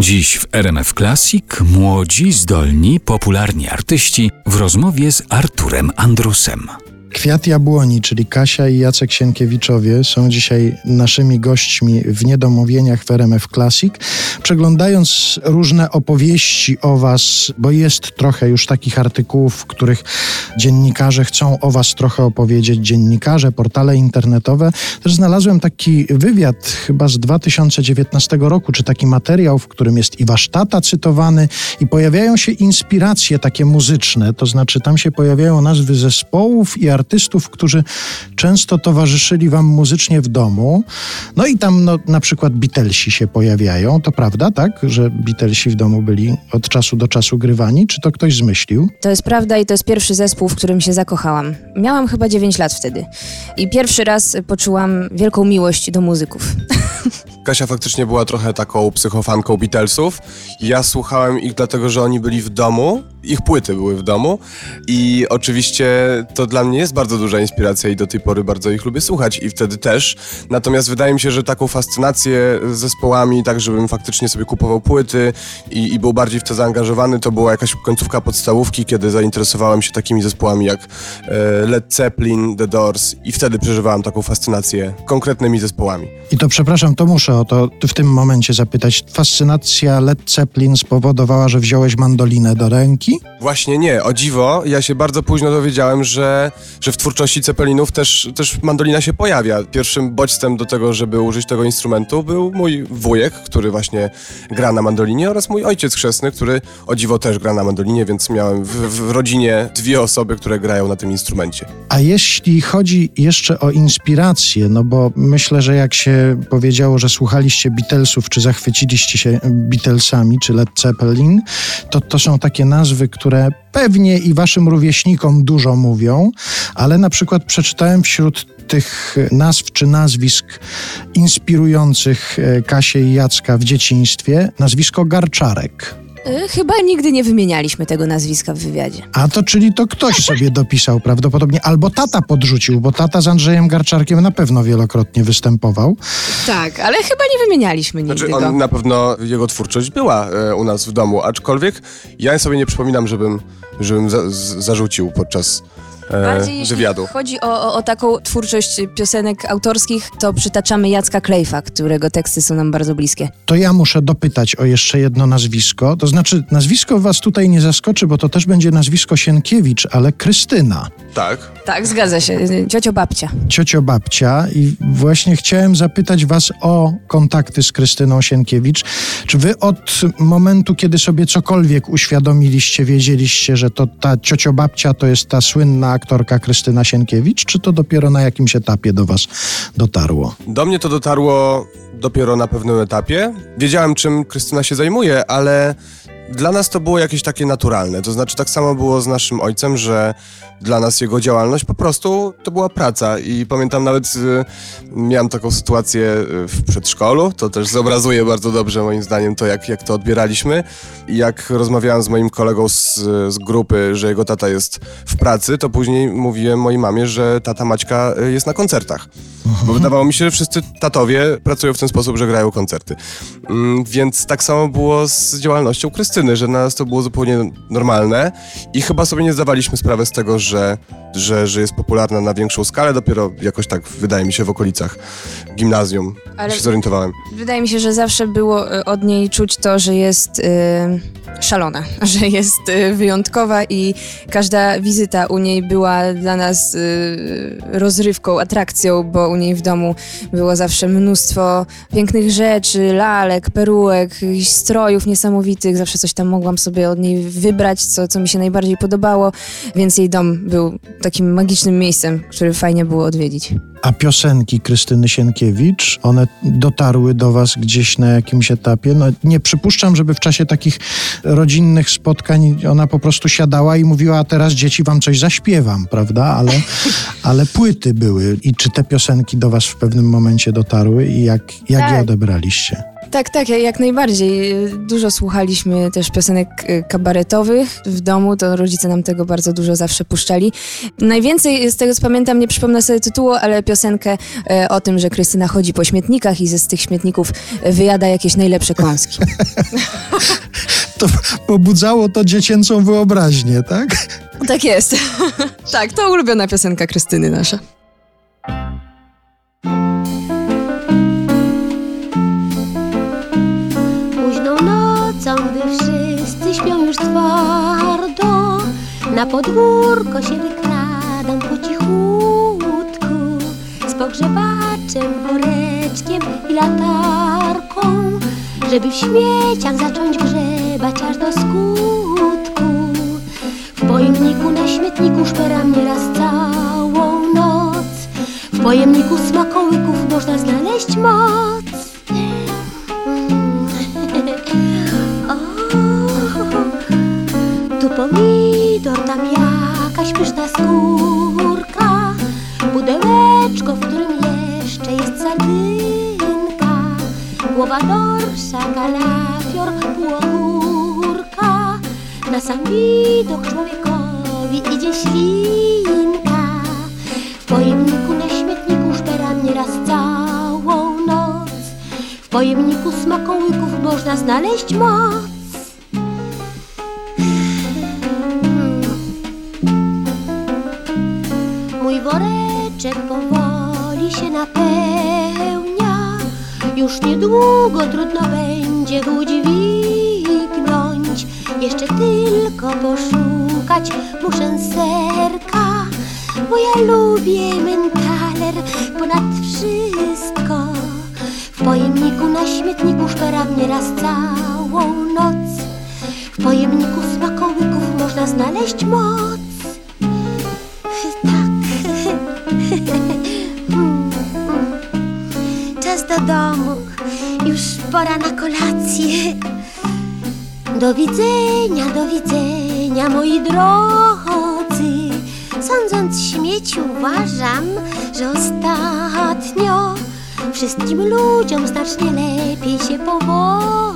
Dziś w RMF Classic młodzi, zdolni, popularni artyści w rozmowie z Arturem Andrusem. Kwiat Jabłoni, czyli Kasia i Jacek Sienkiewiczowie są dzisiaj naszymi gośćmi w Niedomówieniach w RMF Classic. Przeglądając różne opowieści o was, bo jest trochę już takich artykułów, w których dziennikarze chcą o was trochę opowiedzieć, dziennikarze, portale internetowe, też znalazłem taki wywiad chyba z 2019 roku, czy taki materiał, w którym jest i wasz tata cytowany i pojawiają się inspiracje takie muzyczne, to znaczy tam się pojawiają nazwy zespołów i artystów, którzy często towarzyszyli wam muzycznie w domu. No i tam no, na przykład Beatlesi się pojawiają. To prawda, tak? Że Beatlesi w domu byli od czasu do czasu grywani? Czy to ktoś zmyślił? To jest prawda i to jest pierwszy zespół, w którym się zakochałam. Miałam chyba 9 lat wtedy. I pierwszy raz poczułam wielką miłość do muzyków. Kasia faktycznie była trochę taką psychofanką Beatlesów. Ja słuchałem ich dlatego, że oni byli w domu, ich płyty były w domu i oczywiście to dla mnie jest bardzo duża inspiracja i do tej pory bardzo ich lubię słuchać i wtedy też. Natomiast wydaje mi się, że taką fascynację zespołami, tak żebym faktycznie sobie kupował płyty i, i był bardziej w to zaangażowany, to była jakaś końcówka podstawówki, kiedy zainteresowałem się takimi zespołami jak e, Led Zeppelin, The Doors i wtedy przeżywałem taką fascynację konkretnymi zespołami. I to przepraszam, to muszę o to w tym momencie zapytać. Fascynacja Led Zeppelin spowodowała, że wziąłeś mandolinę do ręki? Właśnie nie, o dziwo, ja się bardzo późno dowiedziałem, że, że w twórczości Ceppelinów też, też mandolina się pojawia. Pierwszym bodźcem do tego, żeby użyć tego instrumentu był mój wujek, który właśnie gra na mandolinie oraz mój ojciec chrzestny, który o dziwo też gra na mandolinie, więc miałem w, w rodzinie dwie osoby, które grają na tym instrumencie. A jeśli chodzi jeszcze o inspirację, no bo myślę, że jak się powiedziało, że słuchaliście Beatlesów, czy zachwyciliście się Beatlesami, czy Led Zeppelin, to to są takie nazwy, które pewnie i waszym rówieśnikom dużo mówią, ale na przykład przeczytałem wśród tych nazw czy nazwisk inspirujących e, Kasię i Jacka w dzieciństwie nazwisko Garczarek. Y, Chyba nigdy nie wymienialiśmy tego nazwiska w wywiadzie. A to czyli to ktoś sobie dopisał prawdopodobnie, albo tata podrzucił, bo tata z Andrzejem Garczarkiem na pewno wielokrotnie występował. Tak, ale chyba nie wymienialiśmy nigdy Znaczy go. on na pewno, jego twórczość była e, u nas w domu, aczkolwiek ja sobie nie przypominam, żebym, żebym za, z, zarzucił podczas e, Bardziej jeśli wywiadu. chodzi o, o, o taką twórczość piosenek autorskich, to przytaczamy Jacka Klejfa, którego teksty są nam bardzo bliskie. To ja muszę dopytać o jeszcze jedno nazwisko. To znaczy, nazwisko was tutaj nie zaskoczy, bo to też będzie nazwisko Sienkiewicz, ale Krystyna, Tak. Tak, zgadza się. Ciocio babcia. ciocio babcia. I właśnie chciałem zapytać was o kontakty z Krystyną Sienkiewicz. Czy wy od momentu, kiedy sobie cokolwiek uświadomiliście, wiedzieliście, że to ta ciocio babcia to jest ta słynna aktorka Krystyna Sienkiewicz, czy to dopiero na jakimś etapie do was dotarło? Do mnie to dotarło dopiero na pewnym etapie. Wiedziałem, czym Krystyna się zajmuje, ale dla nas to było jakieś takie naturalne. To znaczy, tak samo było z naszym ojcem, że dla nas jego działalność po prostu to była praca. I pamiętam nawet, y, miałem taką sytuację y, w przedszkolu. To też zobrazuje bardzo dobrze, moim zdaniem, to jak, jak to odbieraliśmy. I jak rozmawiałem z moim kolegą z, z grupy, że jego tata jest w pracy, to później mówiłem mojej mamie, że tata Maćka y, jest na koncertach. Bo wydawało mi się, że wszyscy tatowie pracują w ten sposób, że grają koncerty. Mm, więc tak samo było z działalnością Krystyny, że dla nas to było zupełnie normalne i chyba sobie nie zdawaliśmy sprawy z tego, że, że, że jest popularna na większą skalę. Dopiero jakoś tak, wydaje mi się, w okolicach gimnazjum Ale- się zorientowałem. Wydaje mi się, że zawsze było y, od niej czuć to, że jest y, szalona, że jest y, wyjątkowa i każda wizyta u niej była dla nas y, rozrywką, atrakcją, bo u niej w domu było zawsze mnóstwo pięknych rzeczy, lalek, perułek, strojów niesamowitych. Zawsze coś tam mogłam sobie od niej wybrać, co, co mi się najbardziej podobało, więc jej dom był takim magicznym miejscem, który fajnie było odwiedzić. A piosenki Krystyny Sienkiewicz, one dotarły do was gdzieś na jakimś etapie? No, nie przypuszczam, żeby w czasie takich rodzinnych spotkań ona po prostu siadała i mówiła, a teraz dzieci wam coś zaśpiewam, prawda? Ale, ale płyty były. I czy te piosenki do was w pewnym momencie dotarły i jak, jak je Tak. odebraliście? Tak, tak, jak najbardziej. Dużo słuchaliśmy też piosenek y, kabaretowych w domu, to rodzice nam tego bardzo dużo zawsze puszczali. Najwięcej z tego co pamiętam, nie przypomnę sobie tytułu, ale piosenkę e, o tym, że Krystyna chodzi po śmietnikach i ze z tych śmietników e, wyjada jakieś najlepsze kąski. To pobudzało to dziecięcą wyobraźnię, tak? tak jest. tak, to ulubiona piosenka Krystyny nasza. Późną nocą, gdy wszyscy śpią już twardo Na podwórko się wykradam Z pogrzebaczem, woreczkiem i latarką Żeby w śmieciach zacząć grzebać aż do skutku. W pojemniku na śmietniku szperam nieraz całą noc. W pojemniku smakołyków można znaleźć moc. Tu pomidor, tam jakaś pyszna skórka Głowa dorsza, kalafior, półogórka Na sam widok człowiekowi idzie ślinka W pojemniku na śmietniku szperam nieraz całą noc w pojemniku smakołyków można znaleźć moc. Mój woreczek powoli się napełnia. Już niedługo trudno będzie go udźwignąć. Jeszcze tylko poszukać muszę serka, bo ja lubię mentaler ponad wszystko. W pojemniku na śmietniku szperam nieraz całą noc. W pojemniku smakołyków można znaleźć moc. Tak. Hmm, hmm. Czas do domu, już pora na kolację. Do widzenia, do widzenia, moi drodzy. Sądząc śmieci, uważam, że ostatnio wszystkim ludziom znacznie lepiej się powodzi.